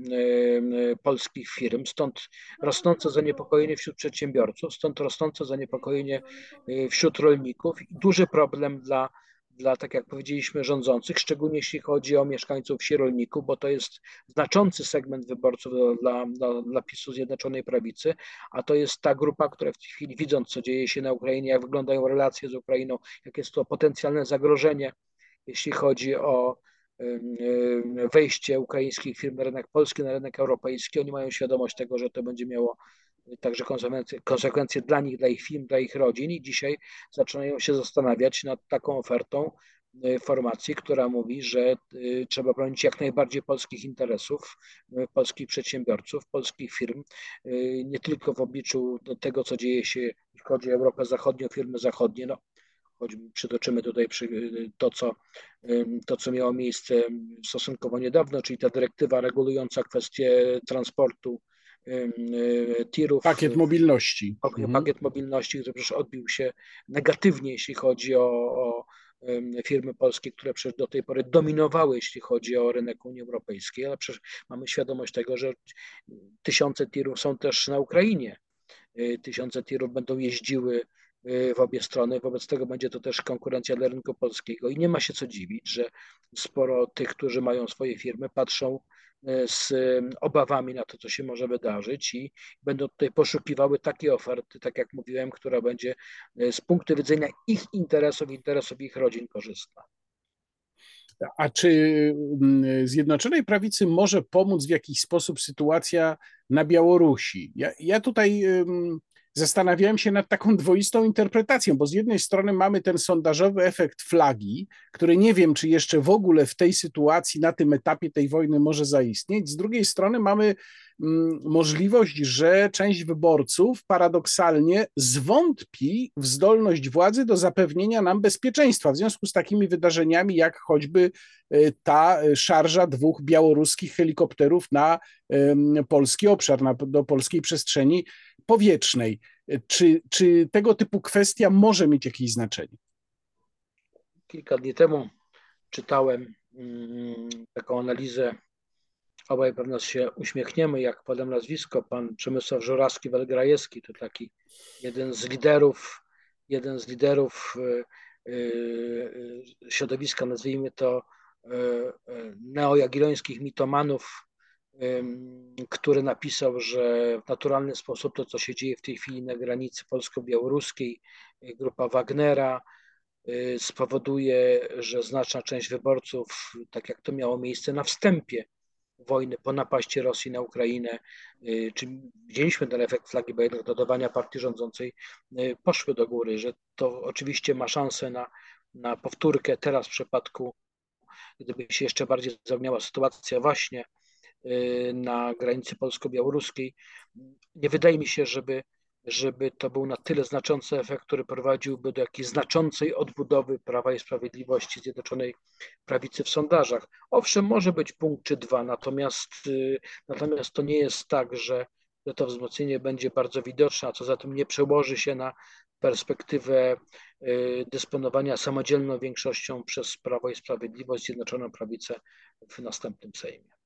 polskich firm, stąd rosnące zaniepokojenie wśród przedsiębiorców, stąd rosnące zaniepokojenie e, wśród rolników i duży problem dla, dla, tak jak powiedzieliśmy, rządzących, szczególnie jeśli chodzi o mieszkańców wsi rolników, bo to jest znaczący segment wyborców dla, dla, dla PiSu Zjednoczonej Prawicy, a to jest ta grupa, która w tej chwili, widząc co dzieje się na Ukrainie, jak wyglądają relacje z Ukrainą, jak jest to potencjalne zagrożenie, jeśli chodzi o wejście ukraińskich firm na rynek polski, na rynek europejski. Oni mają świadomość tego, że to będzie miało także konsekwencje, konsekwencje dla nich, dla ich firm, dla ich rodzin i dzisiaj zaczynają się zastanawiać nad taką ofertą e, formacji, która mówi, że e, trzeba bronić jak najbardziej polskich interesów, e, polskich przedsiębiorców, polskich firm, nie tylko w obliczu tego, co dzieje się, jeśli chodzi o Europę Zachodnią, firmy zachodnie. No, choćby przytoczymy tutaj to, co, to, co miało miejsce stosunkowo niedawno, czyli ta dyrektywa regulująca kwestię transportu tirów. Pakiet mobilności. Pakiet mhm. mobilności, który przecież odbił się negatywnie, jeśli chodzi o, o firmy polskie, które przecież do tej pory dominowały, jeśli chodzi o rynek Unii Europejskiej, ale przecież mamy świadomość tego, że tysiące tirów są też na Ukrainie. Y, tysiące tirów będą jeździły Y, w obie strony. Wobec tego będzie to też konkurencja dla rynku polskiego i nie ma się co dziwić, że sporo tych, którzy mają swoje firmy, patrzą y, z obawami na to, co się może wydarzyć i będą tutaj poszukiwały takiej oferty, tak jak mówiłem, która będzie y, z punktu widzenia ich interesów, interesów ich rodzin korzystna. A czy mm, Zjednoczonej Prawicy może pomóc w jakiś sposób sytuacja na Białorusi? Ja, ja tutaj zastanawiałem się nad taką dwoistą interpretacją, bo z jednej strony mamy ten sondażowy efekt flagi, który nie wiem, czy jeszcze w ogóle w tej sytuacji, na tym etapie tej wojny może zaistnieć. Z drugiej strony mamy mm, możliwość, że część wyborców paradoksalnie zwątpi w zdolność władzy do zapewnienia nam bezpieczeństwa w związku z takimi wydarzeniami, jak choćby e, ta szarża dwóch białoruskich helikopterów na polski obszar, na, do polskiej przestrzeni powietrznej. Czy, czy tego typu kwestia może mieć jakieś znaczenie? Kilka dni temu czytałem mm, taką analizę. Obaj pewno się uśmiechniemy, jak podam nazwisko. Pan Przemysław Żurawski-Welgrajewski to taki jeden z liderów, jeden z liderów y, y, środowiska, nazwijmy to neojagiellońskich mitomanów który napisał, że w naturalny sposób to, co się dzieje w tej chwili na granicy polsko-białoruskiej, y, grupa Wagnera, y, spowoduje, że znaczna część wyborców, tak jak to miało miejsce na wstępie wojny po napaści Rosji na Ukrainę, y, czy widzieliśmy ten efekt flagi, bo jednak dodawania partii rządzącej poszły do góry, że to oczywiście ma szansę na, na powtórkę teraz w przypadku, gdyby się jeszcze bardziej zaogniała sytuacja właśnie na granicy polsko-białoruskiej. Nie wydaje mi się, żeby, żeby to był na tyle znaczący efekt, który prowadziłby do jakiejś znaczącej odbudowy Prawa i Sprawiedliwości Zjednoczonej Prawicy w sondażach. Owszem, może być punkt czy dwa, natomiast, y, natomiast to nie jest tak, że to wzmocnienie będzie bardzo widoczne, a co za tym nie przełoży się na perspektywę y, dysponowania samodzielną większością przez Prawo i Sprawiedliwość, Zjednoczoną Prawicę w następnym Sejmie.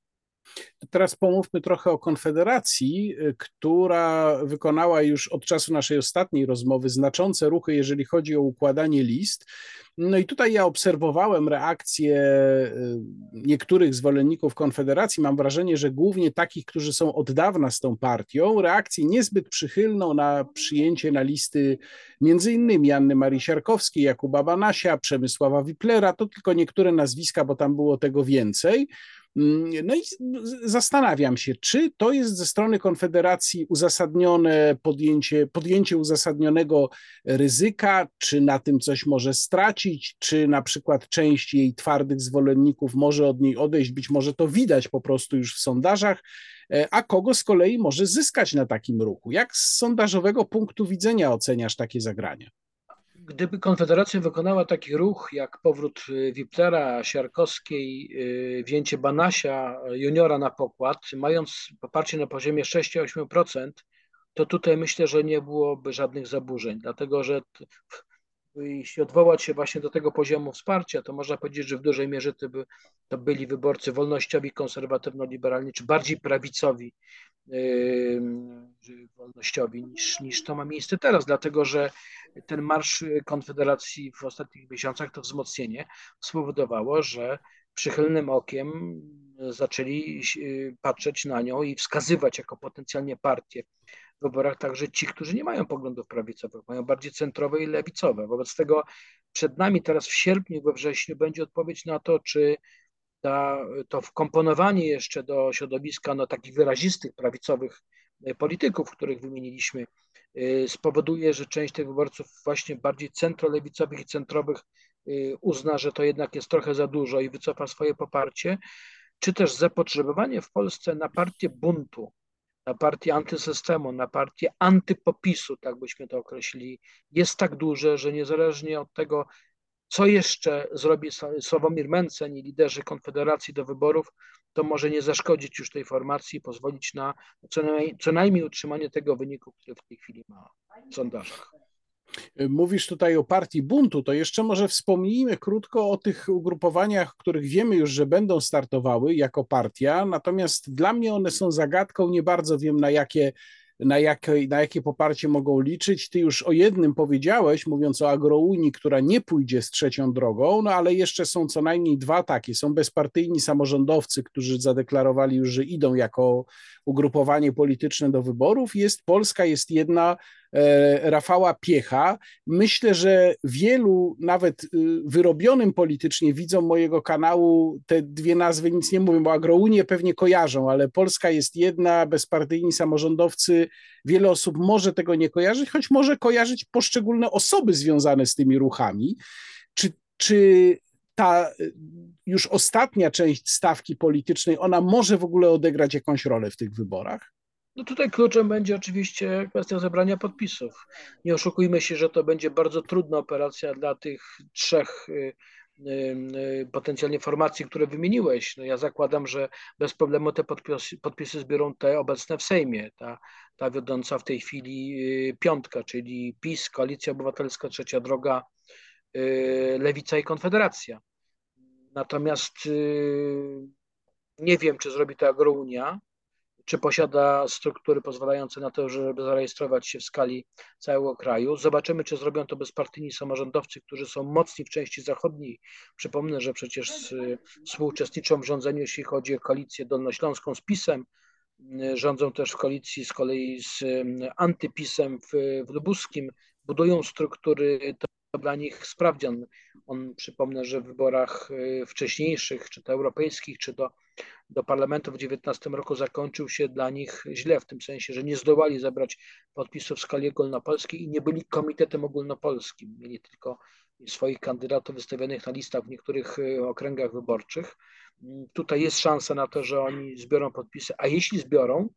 Teraz pomówmy trochę o Konfederacji, y, która wykonała już od czasu naszej ostatniej rozmowy znaczące ruchy, jeżeli chodzi o układanie list. No i tutaj ja obserwowałem reakcje y, niektórych zwolenników Konfederacji. Mam wrażenie, że głównie takich, którzy są od dawna z tą partią, reakcję niezbyt przychylną na przyjęcie na listy między innymi Anny Marii Siarkowskiej, Jakuba Banasia, Przemysława Wiplera. To tylko niektóre nazwiska, bo tam było tego więcej. Mm, no i zastanawiam się, czy to jest ze strony Konfederacji uzasadnione podjęcie, podjęcie uzasadnionego ryzyka, czy na tym coś może stracić, czy na przykład część jej twardych zwolenników może od niej odejść, być może to widać po prostu już w sondażach, e, a kogo z kolei może zyskać na takim ruchu. Jak z sondażowego punktu widzenia oceniasz takie zagrania? Gdyby Konfederacja wykonała taki ruch jak powrót y, Wiplera, Siarkowskiej, y, wzięcie Banasia, juniora na pokład, mając poparcie na poziomie 6-8%, to tutaj myślę, że nie byłoby żadnych zaburzeń, dlatego że jeśli odwołać się właśnie do tego poziomu wsparcia, to można powiedzieć, że w dużej mierze to, by, to byli wyborcy wolnościowi, konserwatywno-liberalni, czy bardziej prawicowi yy, wolnościowi niż, niż to ma miejsce teraz, dlatego że ten marsz Konfederacji w ostatnich miesiącach, to wzmocnienie spowodowało, że przychylnym okiem zaczęli yy, patrzeć na nią i wskazywać jako potencjalnie partię wyborach także ci, którzy nie mają poglądów prawicowych, mają bardziej centrowe i lewicowe. Wobec tego przed nami teraz w sierpniu, we wrześniu będzie odpowiedź na to, czy ta, to wkomponowanie jeszcze do środowiska no, takich wyrazistych prawicowych e, polityków, których wymieniliśmy, e, spowoduje, że część tych wyborców właśnie bardziej centrolewicowych i centrowych e, uzna, że to jednak jest trochę za dużo i wycofa swoje poparcie, czy też zapotrzebowanie w Polsce na partię buntu, na partię antysystemu, na partię antypopisu, tak byśmy to określili, jest tak duże, że niezależnie od tego, co jeszcze zrobi Sławomir Mencen i liderzy Konfederacji do wyborów, to może nie zaszkodzić już tej formacji i pozwolić na co najmniej, co najmniej utrzymanie tego wyniku, który w tej chwili ma w sondażach. Mówisz tutaj o partii buntu, to jeszcze może wspomnijmy krótko o tych ugrupowaniach, których wiemy już, że będą startowały jako partia, natomiast dla mnie one są zagadką, nie bardzo wiem na jakie na jakie, na jakie poparcie mogą liczyć. Ty już o jednym powiedziałeś, mówiąc o agrounii, która nie pójdzie z trzecią drogą, no ale jeszcze są co najmniej dwa takie. Są bezpartyjni samorządowcy, którzy zadeklarowali już, że idą jako ugrupowanie polityczne do wyborów. Jest Polska, jest jedna Rafała Piecha. Myślę, że wielu, nawet y, wyrobionym politycznie widzom mojego kanału, te dwie nazwy nic nie mówią, bo Agrounię pewnie kojarzą, ale Polska jest jedna, bezpartyjni samorządowcy. Wiele osób może tego nie kojarzyć, choć może kojarzyć poszczególne osoby związane z tymi ruchami. Czy, czy ta y, już ostatnia część stawki politycznej, ona może w ogóle odegrać jakąś rolę w tych wyborach? No tutaj kluczem będzie oczywiście kwestia zebrania podpisów. Nie oszukujmy się, że to będzie bardzo trudna operacja dla tych trzech y, y, potencjalnie formacji, które wymieniłeś. No ja zakładam, że bez problemu te podpisy, podpisy zbiorą te obecne w Sejmie. Ta, ta wiodąca w tej chwili piątka, czyli PiS, Koalicja Obywatelska, Trzecia Droga, Y, Lewica i Konfederacja. Natomiast y, nie wiem, czy zrobi to Agrounia, czy posiada struktury pozwalające na to, żeby zarejestrować się w skali całego kraju. Zobaczymy, czy zrobią to bezpartyjni samorządowcy, którzy są mocni w części zachodniej. Przypomnę, że przecież y, współuczestniczą w rządzeniu, jeśli chodzi o koalicję dolnośląską z PiSem. Rządzą też w koalicji z kolei z antypisem w, w Lubuskim. Budują struktury dla nich sprawdzian. On, przypomnę, że w wyborach y, wcześniejszych, czy to europejskich, czy do, do parlamentu w 2019 roku zakończył się dla nich źle, w tym sensie, że nie zdołali zebrać podpisów w skali ogólnopolskiej i nie byli komitetem ogólnopolskim. Mieli tylko swoich kandydatów wystawionych na listach w niektórych y, okręgach wyborczych. Tutaj jest szansa na to, że oni zbiorą podpisy, a jeśli zbiorą,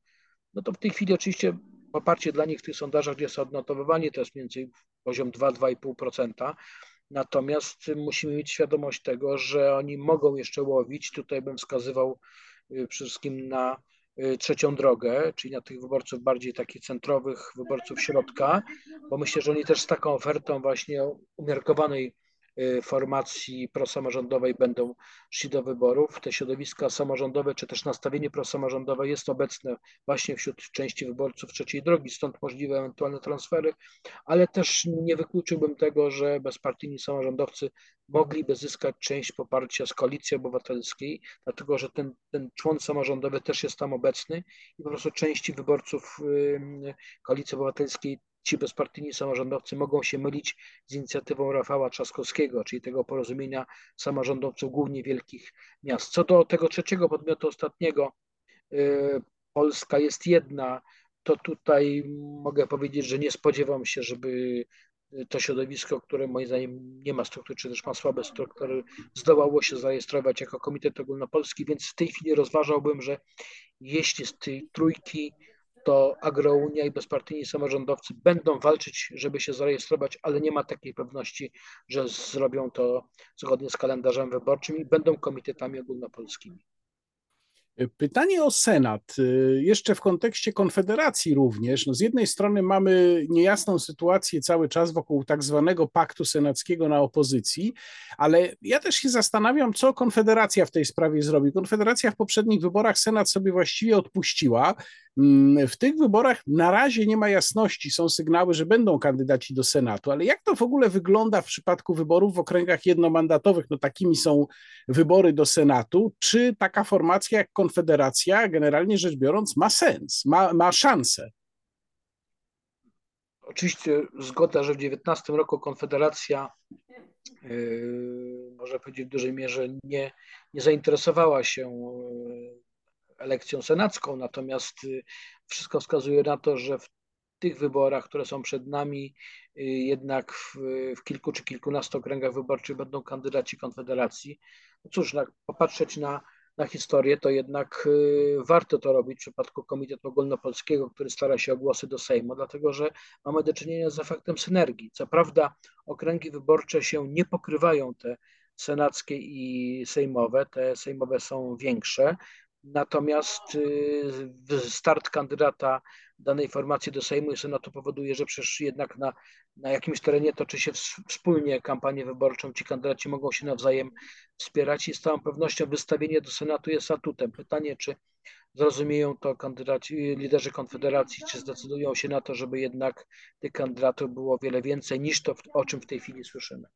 no to w tej chwili oczywiście poparcie dla nich w tych sondażach, gdzie odnotowywanie, to jest mniej więcej poziom 2-2,5%. Natomiast musimy mieć świadomość tego, że oni mogą jeszcze łowić. Tutaj bym wskazywał y, przede wszystkim na y, trzecią drogę, czyli na tych wyborców bardziej takich centrowych, wyborców środka, bo myślę, że oni też z taką ofertą właśnie umiarkowanej formacji prosamorządowej będą szli do wyborów. Te środowiska samorządowe, czy też nastawienie prosamorządowe jest obecne właśnie wśród części wyborców trzeciej drogi, stąd możliwe ewentualne transfery, ale też nie wykluczyłbym tego, że bezpartyjni samorządowcy mogliby zyskać część poparcia z koalicji obywatelskiej, dlatego że ten, ten człon samorządowy też jest tam obecny i po prostu części wyborców y, koalicji obywatelskiej ci bezpartyjni samorządowcy mogą się mylić z inicjatywą Rafała Trzaskowskiego, czyli tego porozumienia samorządowców głównie wielkich miast. Co do tego trzeciego podmiotu ostatniego, y, Polska jest jedna, to tutaj mogę powiedzieć, że nie spodziewam się, żeby to środowisko, które moim zdaniem nie ma struktury, czy też ma słabe struktury, zdołało się zarejestrować jako Komitet Ogólnopolski, więc w tej chwili rozważałbym, że jeśli z tej trójki to Agrounia i bezpartyjni samorządowcy będą walczyć, żeby się zarejestrować, ale nie ma takiej pewności, że zrobią to zgodnie z kalendarzem wyborczym i będą komitetami ogólnopolskimi. Pytanie o Senat, jeszcze w kontekście Konfederacji również. No z jednej strony mamy niejasną sytuację cały czas wokół tak zwanego paktu senackiego na opozycji, ale ja też się zastanawiam, co Konfederacja w tej sprawie zrobi. Konfederacja w poprzednich wyborach Senat sobie właściwie odpuściła. Mm, w tych wyborach na razie nie ma jasności, są sygnały, że będą kandydaci do Senatu, ale jak to w ogóle wygląda w przypadku wyborów w okręgach jednomandatowych? No takimi są wybory do Senatu. Czy taka formacja jak Konfederacja, generalnie rzecz biorąc, ma sens, ma, ma szansę? Oczywiście zgoda, że w 2019 roku Konfederacja, yy, można powiedzieć w dużej mierze, nie, nie zainteresowała się yy, elekcją senacką, natomiast y, wszystko wskazuje na to, że w tych wyborach, które są przed nami, y, jednak w, w kilku czy kilkunastu okręgach wyborczych będą kandydaci Konfederacji. No cóż, na, popatrzeć na, na historię, to jednak y, warto to robić w przypadku Komitetu Ogólnopolskiego, który stara się o głosy do Sejmu, dlatego że mamy do czynienia z efektem synergii. Co prawda okręgi wyborcze się nie pokrywają, te senackie i sejmowe, te sejmowe są większe, Natomiast y, start kandydata danej formacji do Sejmu i Senatu powoduje, że przecież jednak na, na jakimś terenie toczy się wspólnie kampanię wyborczą, ci kandydaci mogą się nawzajem wspierać i z całą pewnością wystawienie do Senatu jest atutem. Pytanie, czy zrozumieją to kandydaci, liderzy Konfederacji, czy zdecydują się na to, żeby jednak tych kandydatów było wiele więcej niż to, o czym w tej chwili słyszymy.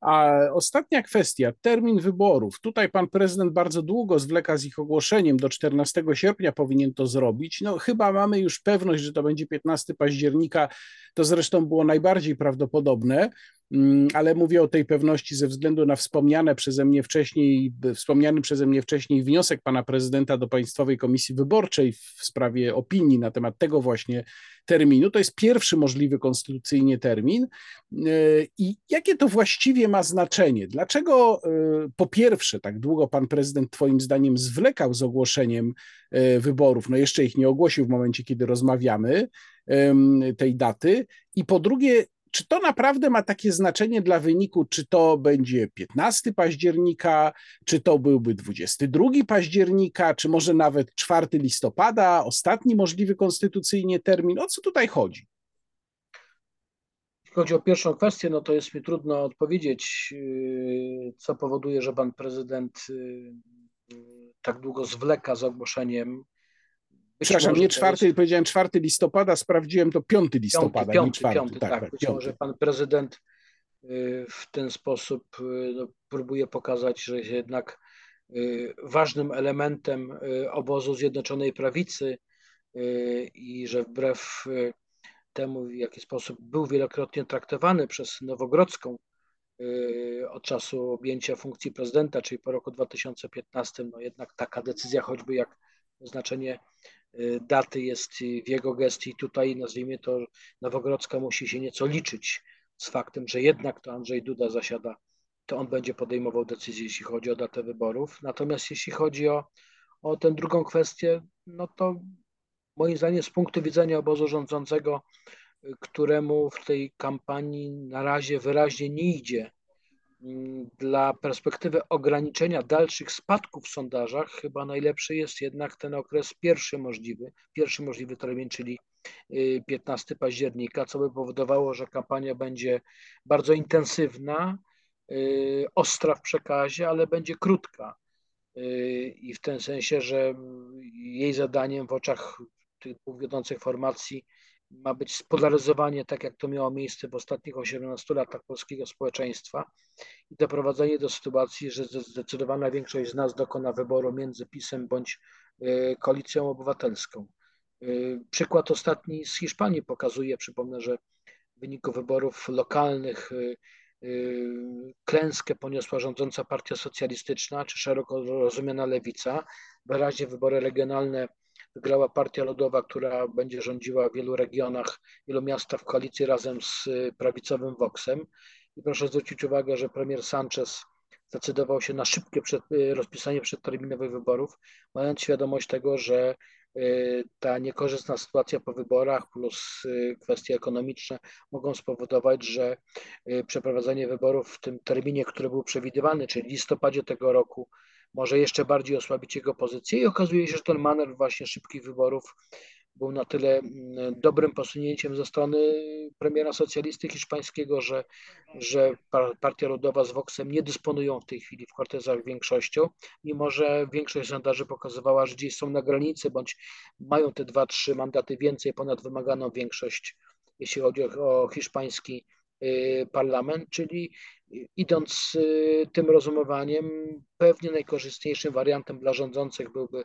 A ostatnia kwestia, termin wyborów. Tutaj pan prezydent bardzo długo zwleka z ich ogłoszeniem, do 14 sierpnia powinien to zrobić. No chyba mamy już pewność, że to będzie 15 października, to zresztą było najbardziej prawdopodobne. Mm, ale mówię o tej pewności ze względu na wspomniane przeze mnie wcześniej, wspomniany przeze mnie wcześniej wniosek pana prezydenta do Państwowej Komisji Wyborczej w sprawie opinii na temat tego właśnie terminu. To jest pierwszy możliwy konstytucyjnie termin. E, I jakie to właściwie ma znaczenie? Dlaczego e, po pierwsze tak długo pan prezydent twoim zdaniem zwlekał z ogłoszeniem e, wyborów? No jeszcze ich nie ogłosił w momencie, kiedy rozmawiamy tej daty. I po drugie, czy to naprawdę ma takie znaczenie dla wyniku, czy to będzie 15 października, czy to byłby 22 października, czy może nawet 4 listopada, ostatni możliwy konstytucyjnie termin? O co tutaj chodzi? Jeśli chodzi o pierwszą kwestię, no to jest mi trudno odpowiedzieć, yy, co powoduje, że pan prezydent yy, tak długo zwleka z ogłoszeniem Przepraszam, nie czwarty, jest... powiedziałem 4 listopada, sprawdziłem to 5 listopada, piąty, nie czwarty. Piąty, tak, tak, być piąty. może pan prezydent y, w ten sposób y, no, próbuje pokazać, że jednak y, ważnym elementem obozu Zjednoczonej Prawicy i że wbrew temu, w jaki sposób był wielokrotnie traktowany przez Nowogrodzką od czasu objęcia funkcji prezydenta, czyli po roku 2015, no jednak taka decyzja, choćby jak znaczenie daty jest w jego gestii. Tutaj, nazwijmy to, Nowogrodzka musi się nieco liczyć z faktem, że jednak to Andrzej Duda zasiada, to on będzie podejmował decyzję, jeśli chodzi o datę wyborów. Natomiast jeśli chodzi o, o tę drugą kwestię, no to moim zdaniem z punktu widzenia obozu rządzącego, y, któremu w tej kampanii na razie wyraźnie nie idzie dla perspektywy ograniczenia dalszych spadków w sondażach chyba najlepszy jest jednak ten okres pierwszy możliwy, pierwszy możliwy termin, czyli 15 y, października, co by powodowało, że kampania będzie bardzo intensywna, y, ostra w przekazie, ale będzie krótka. Y, I w tym sensie, że jej zadaniem w oczach tych dwóch wiodących formacji ma być spolaryzowanie, tak jak to miało miejsce w ostatnich 18 latach polskiego społeczeństwa i doprowadzenie do sytuacji, że zdecydowana większość z nas dokona wyboru między PiSem bądź e, koalicją obywatelską. E, przykład ostatni z Hiszpanii pokazuje, przypomnę, że w wyniku wyborów lokalnych e, klęskę poniosła rządząca partia socjalistyczna czy szeroko rozumiana lewica. Wyraźnie wybory regionalne Wygrała Partia Ludowa, która będzie rządziła w wielu regionach, wielu miastach w koalicji razem z y, prawicowym Voxem. I proszę zwrócić uwagę, że premier Sanchez zdecydował się na szybkie przed, y, rozpisanie przedterminowych wyborów, mając świadomość tego, że y, ta niekorzystna sytuacja po wyborach plus kwestie ekonomiczne mogą spowodować, że przeprowadzenie wyborów w tym terminie, który był przewidywany, czyli listopadzie tego roku, może jeszcze bardziej osłabić jego pozycję. I okazuje się, że ten manewr właśnie szybkich wyborów był na tyle mm, dobrym posunięciem ze strony premiera socjalisty hiszpańskiego, że, że Partia Ludowa z Voxem nie dysponują w tej chwili w kortezach większością, mimo że większość sondaży pokazywała, że gdzieś są na granicy, bądź mają te dwa, trzy mandaty więcej ponad wymaganą większość, jeśli chodzi o, o hiszpański y, parlament, czyli idąc y, tym rozumowaniem, pewnie najkorzystniejszym wariantem dla rządzących byłby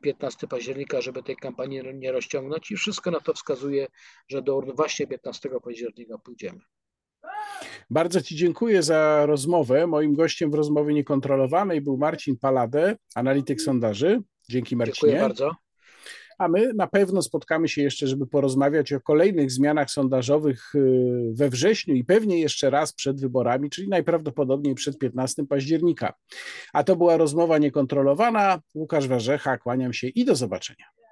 15 y, października, żeby tej kampanii nie rozciągnąć i wszystko na to wskazuje, że do urn właśnie 15 października pójdziemy. Bardzo Ci dziękuję za rozmowę. Moim gościem w rozmowie niekontrolowanej był Marcin Palade, analityk sondaży. Dzięki Marcinie. Dziękuję bardzo a my na pewno spotkamy się jeszcze, żeby porozmawiać o kolejnych zmianach sondażowych y, we wrześniu i pewnie jeszcze raz przed wyborami, czyli najprawdopodobniej przed 15 października. A to była rozmowa niekontrolowana. Łukasz Warzecha, kłaniam się i do zobaczenia.